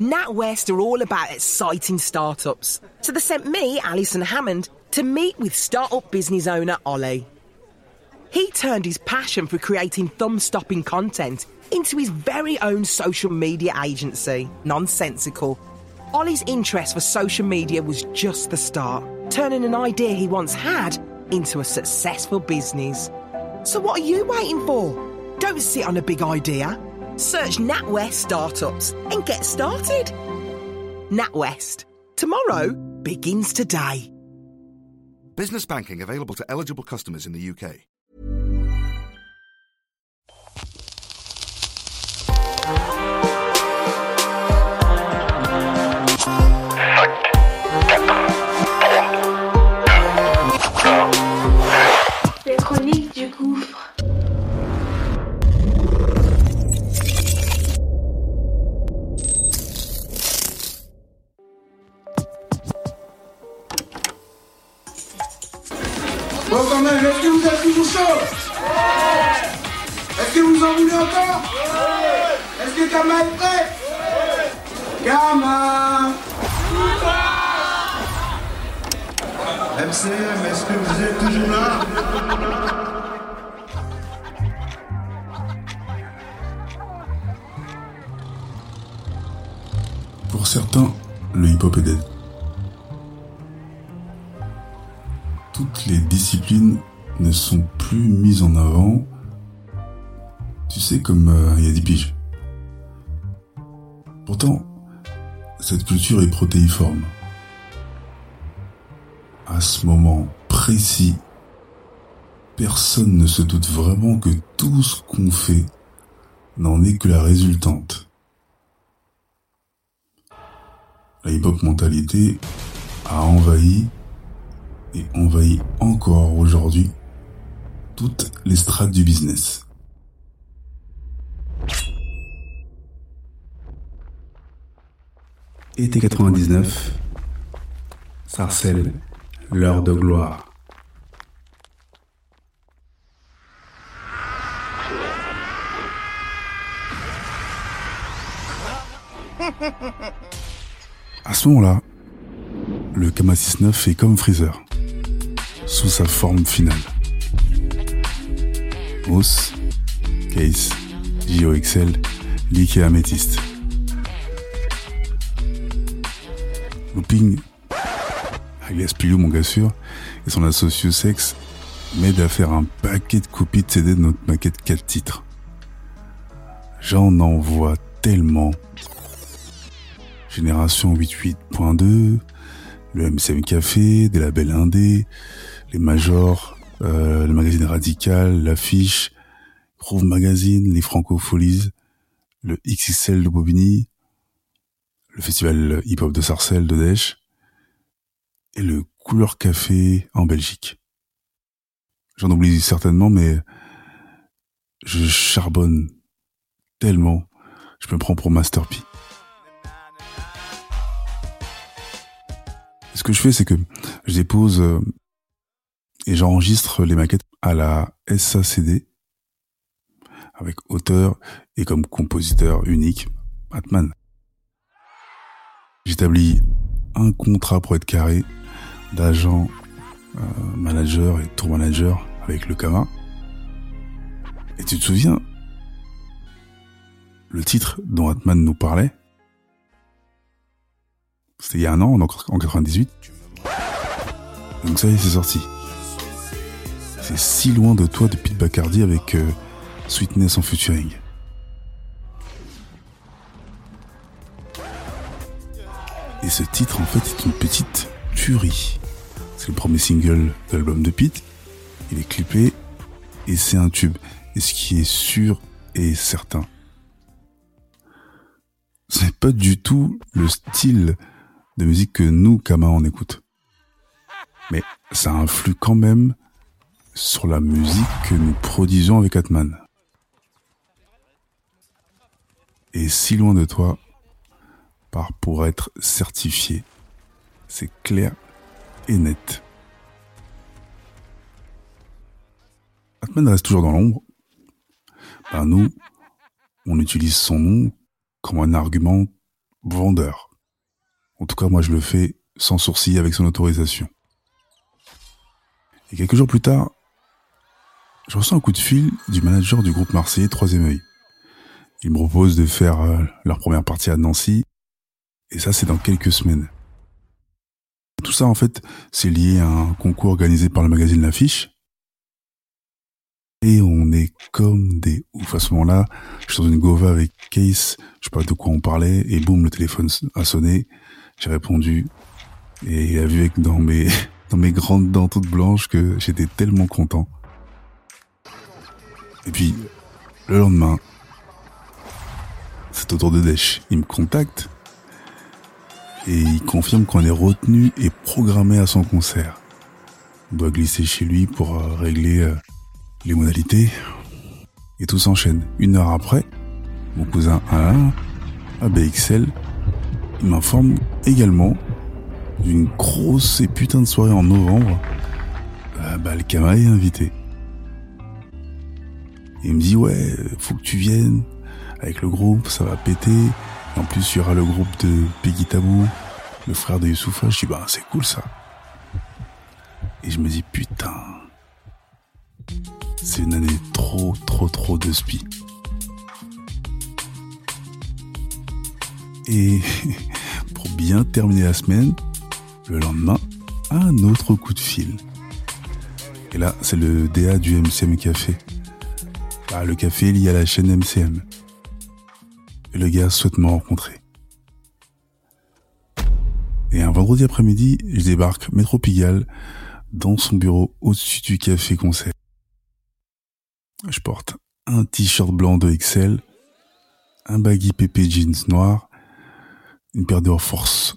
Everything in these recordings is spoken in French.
NatWest are all about exciting startups. So they sent me, Alison Hammond, to meet with startup business owner Ollie. He turned his passion for creating thumb stopping content into his very own social media agency, Nonsensical. Ollie's interest for social media was just the start, turning an idea he once had into a successful business. So, what are you waiting for? Don't sit on a big idea. Search NatWest Startups and get started. NatWest. Tomorrow begins today. Business banking available to eligible customers in the UK. MCM, est-ce que vous êtes toujours là? Pour certains, le hip-hop est dead. Toutes les disciplines ne sont plus mises en avant. Tu sais, comme euh, il y a des. Pourtant, cette culture est protéiforme. À ce moment précis, personne ne se doute vraiment que tout ce qu'on fait n'en est que la résultante. La hip-hop mentalité a envahi et envahit encore aujourd'hui toutes les strates du business. Été 99, Sarcelles, l'heure de gloire. À ce moment-là, le Kama 69 est comme Freezer, sous sa forme finale. Os, Case, JOXL, Leak et Améthyste. Looping, alias Pilou, mon gars sûr, et son associé Sex m'aident à faire un paquet de copies de CD de notre maquette 4 titres. J'en envoie tellement. Génération 88.2, le MCM Café, des labels indés, les majors, euh, le magazine Radical, l'affiche, Groove Magazine, les Francopholies, le XXL de Bobigny, le festival hip-hop de Sarcelles de Dèche et le Couleur Café en Belgique. J'en oublie certainement, mais je charbonne tellement, je me prends pour Master P. Ce que je fais, c'est que je dépose euh, et j'enregistre les maquettes à la SACD avec auteur et comme compositeur unique, Atman. J'établis un contrat pour être carré d'agent, euh, manager et tour manager avec le Kama. Et tu te souviens, le titre dont Atman nous parlait, c'était il y a un an, en 98. Donc ça y est, c'est sorti. C'est si loin de toi de Pete Bacardi avec euh, Sweetness en featuring. Et ce titre, en fait, est une petite tuerie. C'est le premier single de l'album de Pete. Il est clippé et c'est un tube. Et ce qui est sûr et certain, ce n'est pas du tout le style de musique que nous, Kama, on écoute. Mais ça influe quand même sur la musique que nous produisons avec Atman. Et si loin de toi, par pour être certifié. C'est clair et net. Atman reste toujours dans l'ombre. Nous, on utilise son nom comme un argument vendeur. En tout cas, moi, je le fais sans sourcil avec son autorisation. Et quelques jours plus tard, je reçois un coup de fil du manager du groupe marseillais Troisième œil. Il me propose de faire euh, leur première partie à Nancy, et ça c'est dans quelques semaines. Tout ça en fait, c'est lié à un concours organisé par le magazine L'Affiche. Et on est comme des ouf à ce moment-là. Je suis dans une gova avec Case, je sais pas de quoi on parlait, et boum, le téléphone a sonné. J'ai répondu, et il a vu que dans mes, dans mes grandes dents toutes blanches que j'étais tellement content. Et puis, le lendemain, c'est autour de Desch. Il me contacte et il confirme qu'on est retenu et programmé à son concert. On doit glisser chez lui pour euh, régler euh, les modalités. Et tout s'enchaîne. Une heure après, mon cousin Alain, à BXL, il m'informe également d'une grosse et putain de soirée en novembre. Euh, bah, le Kama est invité. il me dit ouais, faut que tu viennes avec le groupe, ça va péter. En plus, il y aura le groupe de Peggy Tabou, le frère de Youssoufa. Je dis bah c'est cool ça. Et je me dis putain, c'est une année trop trop trop de spi. Et pour bien terminer la semaine, le lendemain, un autre coup de fil. Et là, c'est le DA du MCM Café. Ah, le café lié à la chaîne MCM. Et le gars souhaite me rencontrer. Et un vendredi après-midi, je débarque métro Pigalle dans son bureau au-dessus du café concert. Je porte un t-shirt blanc de Excel, un baggy PP jeans noir, une paire de Force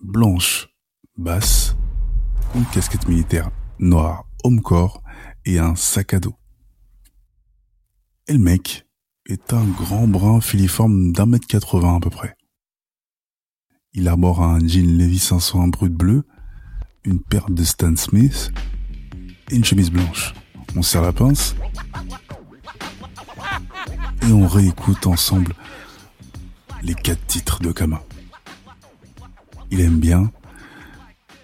blanche basse, une casquette militaire noire homme-corps et un sac à dos. Et le mec est un grand brun filiforme d'un mètre quatre-vingts à peu près. Il arbore un jean Levi 501 brut bleu, une paire de Stan Smith et une chemise blanche. On serre la pince et on réécoute ensemble les quatre titres de Kama. Il aime bien,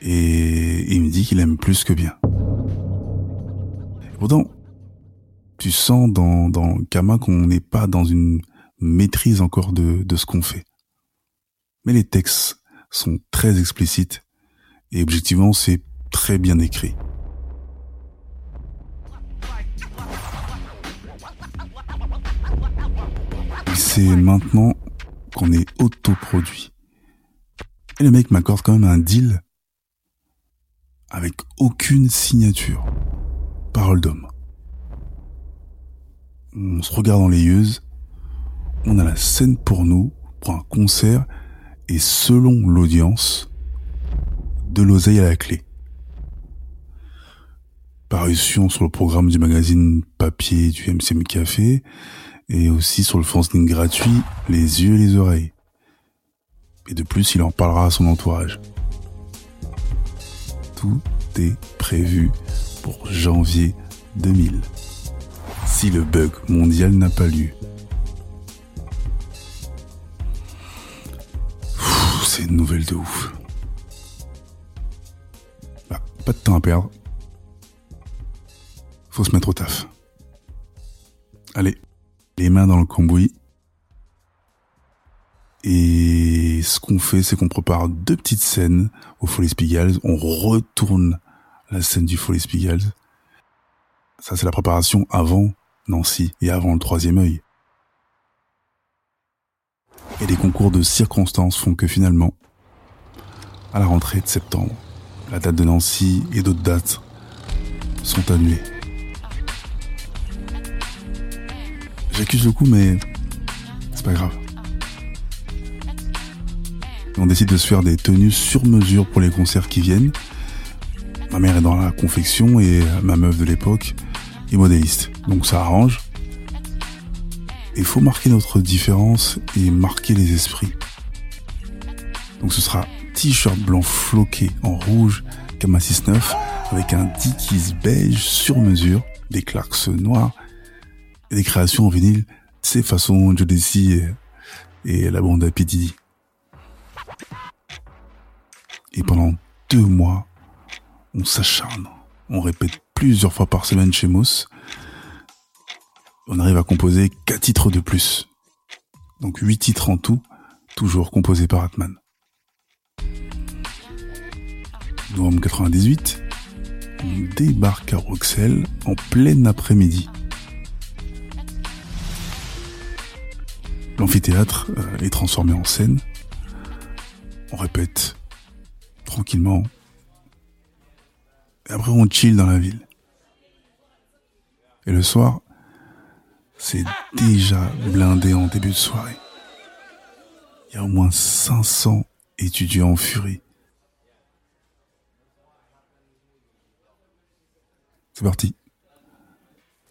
et il me dit qu'il aime plus que bien. Tu sens dans, dans Kama qu'on n'est pas dans une maîtrise encore de, de ce qu'on fait. Mais les textes sont très explicites et objectivement c'est très bien écrit. C'est maintenant qu'on est autoproduit. Et le mec m'accorde quand même un deal avec aucune signature. Parole d'homme. On se regarde dans les yeux, on a la scène pour nous, pour un concert, et selon l'audience, de l'oseille à la clé. Parution sur le programme du magazine papier du MCM Café, et aussi sur le fanzine gratuit Les yeux et les oreilles. Et de plus, il en parlera à son entourage tout est prévu pour janvier 2000. Si le bug mondial n'a pas lieu. C'est une nouvelle de ouf. Bah, pas de temps à perdre. Faut se mettre au taf. Allez, les mains dans le cambouis. Et ce qu'on fait, c'est qu'on prépare deux petites scènes au Folly Spigals. On retourne la scène du Folly Spigals. Ça, c'est la préparation avant Nancy et avant le troisième œil. Et des concours de circonstances font que finalement, à la rentrée de septembre, la date de Nancy et d'autres dates sont annulées. J'accuse le coup, mais c'est pas grave on décide de se faire des tenues sur mesure pour les concerts qui viennent. Ma mère est dans la confection et ma meuf de l'époque est modéliste. Donc ça arrange. Il faut marquer notre différence et marquer les esprits. Donc ce sera t-shirt blanc floqué en rouge Kama 69 avec un Dickies beige sur mesure, des Clarks noirs et des créations en vinyle, c'est façon Jodeci et, et la bande à. Et pendant deux mois, on s'acharne. On répète plusieurs fois par semaine chez Moss. On arrive à composer quatre titres de plus. Donc huit titres en tout, toujours composés par Atman. Novembre 98, on débarque à Bruxelles en plein après-midi. L'amphithéâtre euh, est transformé en scène. On répète tranquillement. Et après, on chill dans la ville. Et le soir, c'est déjà blindé en début de soirée. Il y a au moins 500 étudiants en furie. C'est parti.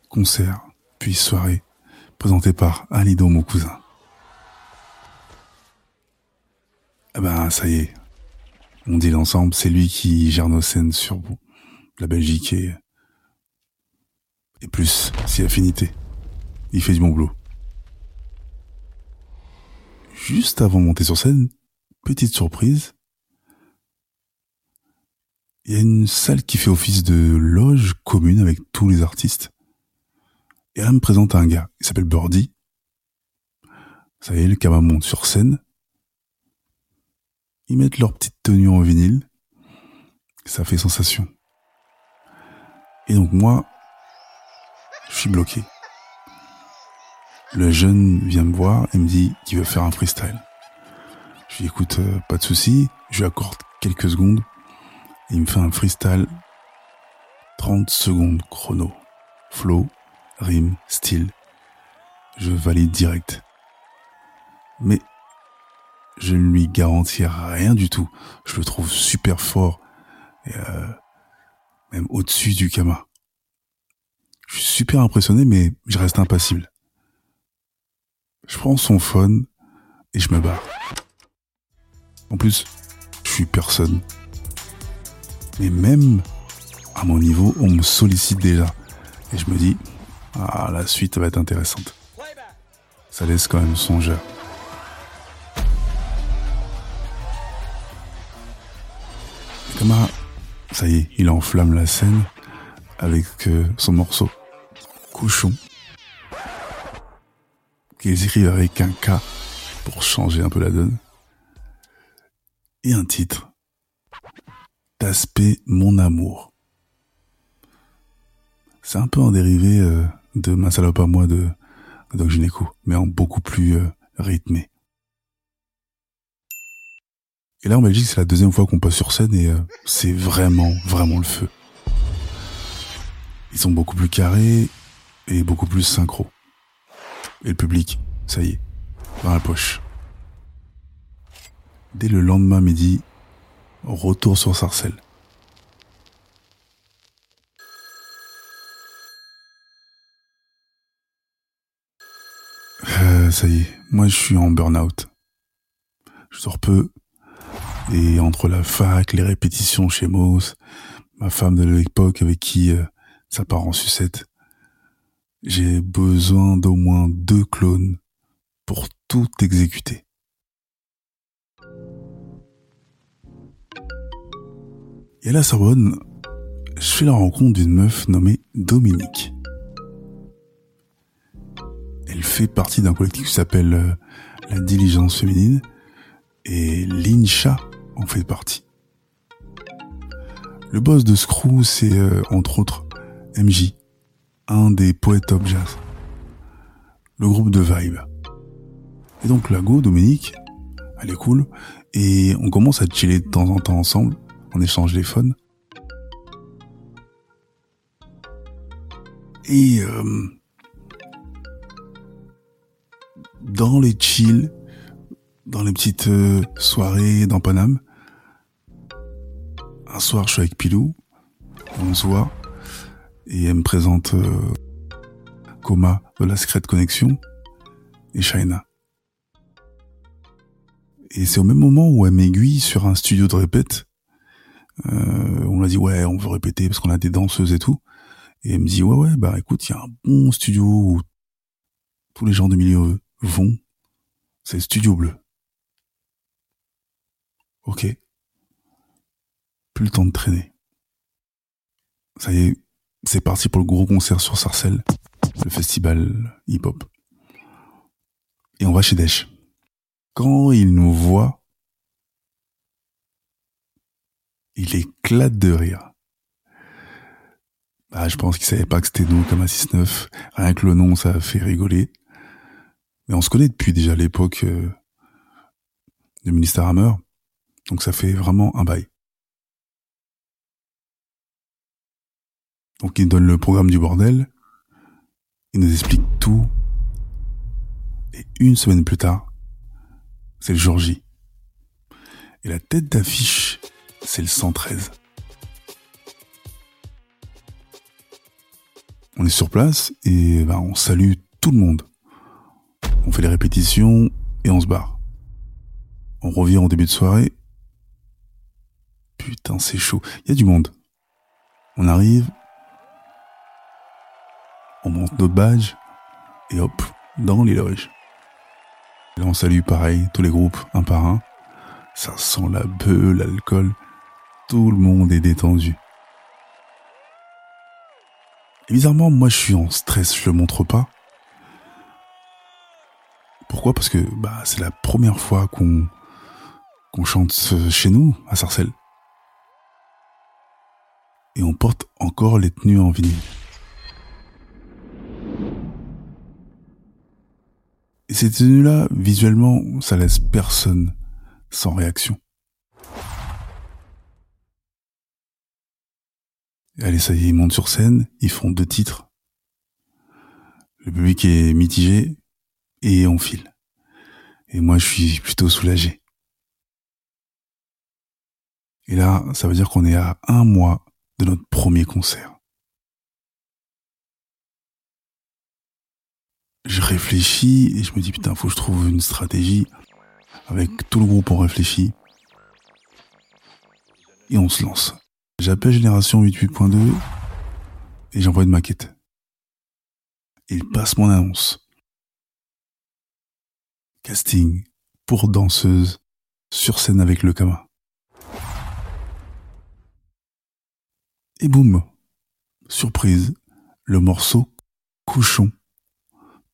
Concert, puis soirée, présenté par Alido, mon cousin. Eh ben, ça y est. On dit l'ensemble, c'est lui qui gère nos scènes sur la Belgique et, et plus, si affinité. Il fait du bon boulot. Juste avant de monter sur scène, petite surprise, il y a une salle qui fait office de loge commune avec tous les artistes. Et elle me présente un gars, il s'appelle Birdie. Ça y est, le camarade monte sur scène ils mettent leur petite tenue en vinyle. Ça fait sensation. Et donc moi, je suis bloqué. Le jeune vient me voir et me dit qu'il veut faire un freestyle. Je lui écoute, euh, pas de souci, je lui accorde quelques secondes. Il me fait un freestyle 30 secondes chrono. Flow, rime, style. Je valide direct. Mais je ne lui garantis rien du tout. Je le trouve super fort, euh, même au-dessus du Kama. Je suis super impressionné, mais je reste impassible. Je prends son phone et je me barre. En plus, je suis personne. Mais même à mon niveau, on me sollicite déjà. Et je me dis, ah, la suite va être intéressante. Ça laisse quand même songeur. Thomas, ça y est, il enflamme la scène avec euh, son morceau Couchon, qu'il écrit avec un K pour changer un peu la donne, et un titre, T'aspect mon amour. C'est un peu un dérivé euh, de Ma salope à moi de, Doc Gineco, mais en beaucoup plus euh, rythmé. Et là, en Belgique, c'est la deuxième fois qu'on passe sur scène et euh, c'est vraiment, vraiment le feu. Ils sont beaucoup plus carrés et beaucoup plus synchro. Et le public, ça y est, dans la poche. Dès le lendemain midi, retour sur Sarcelles. Euh, ça y est, moi je suis en burn-out. Je sors peu, et entre la fac, les répétitions chez Moss, ma femme de l'époque avec qui euh, ça part en sucette, j'ai besoin d'au moins deux clones pour tout exécuter. Et à la Sorbonne, je fais la rencontre d'une meuf nommée Dominique. Elle fait partie d'un collectif qui s'appelle euh, La Diligence Féminine et l'INCHA en fait partie. Le boss de Screw, c'est euh, entre autres MJ, un des poètes top jazz. Le groupe de Vibe. Et donc la go, Dominique, elle est cool, et on commence à chiller de temps en temps ensemble, on échange les phones. Et euh, dans les chill, dans les petites euh, soirées dans Paname, un soir, je suis avec Pilou, on se voit, et elle me présente euh, Coma de la Secret Connexion et Shaina. Et c'est au même moment où elle m'aiguille sur un studio de répète. Euh, on l'a dit ouais, on veut répéter parce qu'on a des danseuses et tout. Et elle me dit ouais ouais bah écoute, il y a un bon studio où tous les gens du milieu vont. C'est Studio Bleu. Ok. plus le temps de traîner. Ça y est, c'est parti pour le gros concert sur Sarcelles, le festival hip-hop. Et on va chez Desch. Quand il nous voit, il éclate de rire. Bah, je pense qu'il savait pas que c'était nous comme un 6-9. Rien que le nom, ça fait rigoler. Mais on se connaît depuis déjà l'époque euh, de Ministère Hammer. Donc ça fait vraiment un bail. Donc il donne le programme du bordel. Il nous explique tout. Et une semaine plus tard, c'est le jour J. Et la tête d'affiche, c'est le 113. On est sur place et ben, on salue tout le monde. On fait les répétitions et on se barre. On revient en début de soirée. Putain, c'est chaud. Il y a du monde. On arrive. On monte nos badges. Et hop, dans les loges. Là, on salue pareil, tous les groupes, un par un. Ça sent la bœuf, l'alcool. Tout le monde est détendu. Et bizarrement, moi, je suis en stress, je le montre pas. Pourquoi? Parce que bah, c'est la première fois qu'on qu'on chante chez nous, à Sarcelles. Et on porte encore les tenues en vinyle. Et ces tenues-là, visuellement, ça laisse personne sans réaction. allez, ça y est, ils montent sur scène, ils font deux titres. Le public est mitigé et on file. Et moi, je suis plutôt soulagé. Et là, ça veut dire qu'on est à un mois de notre premier concert. Je réfléchis et je me dis putain, faut que je trouve une stratégie. Avec tout le groupe, on réfléchit. Et on se lance. J'appelle Génération 88.2 et j'envoie une maquette. Il passe mon annonce. Casting pour danseuse sur scène avec le Kama. Et boum, surprise, le morceau Couchon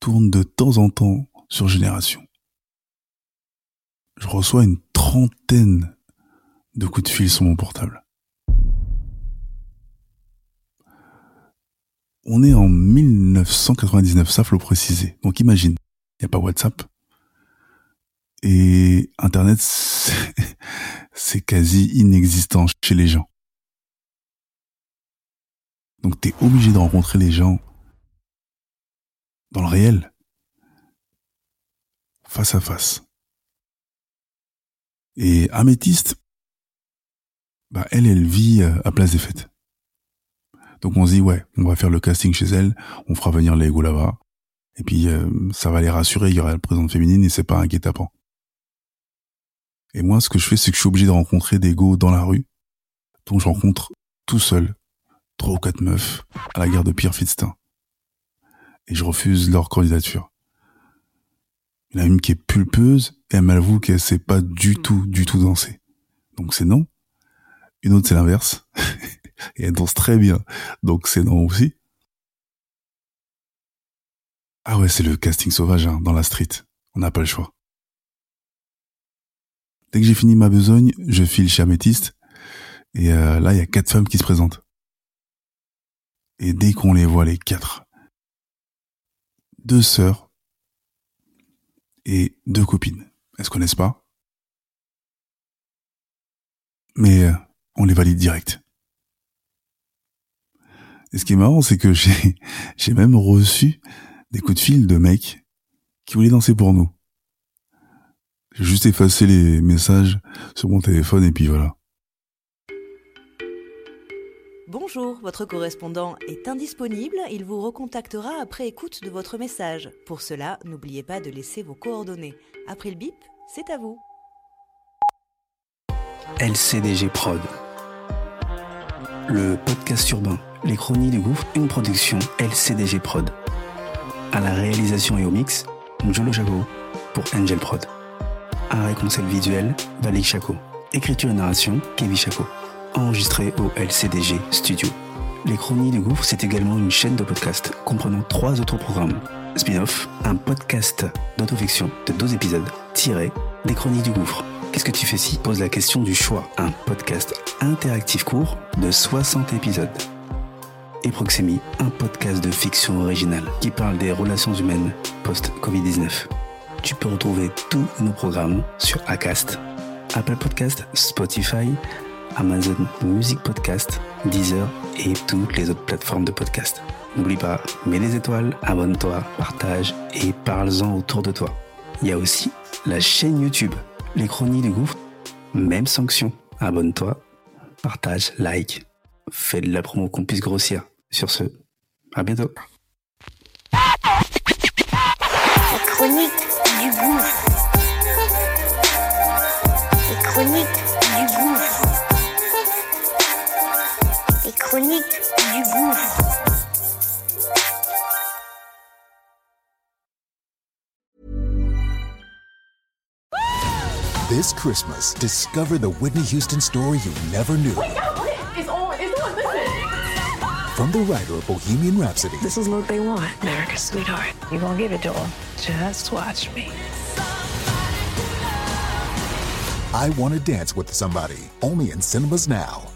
tourne de temps en temps sur Génération. Je reçois une trentaine de coups de fil sur mon portable. On est en 1999, ça faut le préciser. Donc imagine, il n'y a pas WhatsApp. Et Internet, c'est quasi inexistant chez les gens. Donc tu es obligé de rencontrer les gens dans le réel, face à face. Et Améthyste, bah elle, elle vit euh, à Place des Fêtes. Donc on se dit ouais, on va faire le casting chez elle, on fera venir les là-bas, et puis euh, ça va les rassurer, il y aura la présence féminine et c'est pas un guet-apens. Et moi, ce que je fais, c'est que je suis obligé de rencontrer des go dans la rue, donc je rencontre tout seul trois ou quatre meufs à la gare de Pierre Fitztin. Et je refuse leur candidature. Il y en a une qui est pulpeuse et elle m'avoue qu'elle sait pas du tout, du tout danser. Donc c'est non. Une autre, c'est l'inverse. et elle danse très bien. Donc c'est non aussi. Ah ouais, c'est le casting sauvage hein, dans la street. On n'a pas le choix. Dès que j'ai fini ma besogne, je file chez Améthyste. Et euh, là, il y a quatre femmes qui se présentent. Et dès qu'on les voit, les quatre, deux sœurs et deux copines. Elles se connaissent pas. Mais euh, on les valide direct. Et ce qui est marrant, c'est que j'ai, j'ai même reçu des coups de fil de mecs qui voulaient danser pour nous. J'ai juste effacé les messages sur mon téléphone et puis voilà. Bonjour, votre correspondant est indisponible. Il vous recontactera après écoute de votre message. Pour cela, n'oubliez pas de laisser vos coordonnées. Après le bip, c'est à vous. LCDG Prod. Le podcast urbain les Chroniques du Gouffre, une production LCDG Prod. À la réalisation et au mix, Njolo Jago pour Angel Prod. Un réconcile visuel, Valik Chaco. Écriture et narration, Kevin Chaco. Enregistré au LCDG Studio. Les Chronies du Gouffre, c'est également une chaîne de podcast comprenant trois autres programmes. Spin-off, un podcast d'autofiction de 12 épisodes, tiré des Chroniques du Gouffre. Qu'est-ce que tu fais si pose la question du choix? Un podcast interactif court de 60 épisodes. Et Proxémie, un podcast de fiction originale qui parle des relations humaines post-Covid-19. Tu peux retrouver tous nos programmes sur Acast, Apple Podcast, Spotify, Amazon Music Podcast, Deezer et toutes les autres plateformes de podcast. N'oublie pas, mets les étoiles, abonne-toi, partage et parle-en autour de toi. Il y a aussi la chaîne YouTube, les chronies du gouffre. Même sanction. Abonne-toi, partage, like. Fais de la promo qu'on puisse grossir. Sur ce, à bientôt. Les chroniques du gouffre. Les chroniques Les chroniques du gouffre. This Christmas, discover the Whitney Houston story you never knew. It's on. It's on. Listen. From the writer of Bohemian Rhapsody This is what they want, America's sweetheart. You gonna give it to them? Just watch me. I Want to Dance with Somebody, only in cinemas now.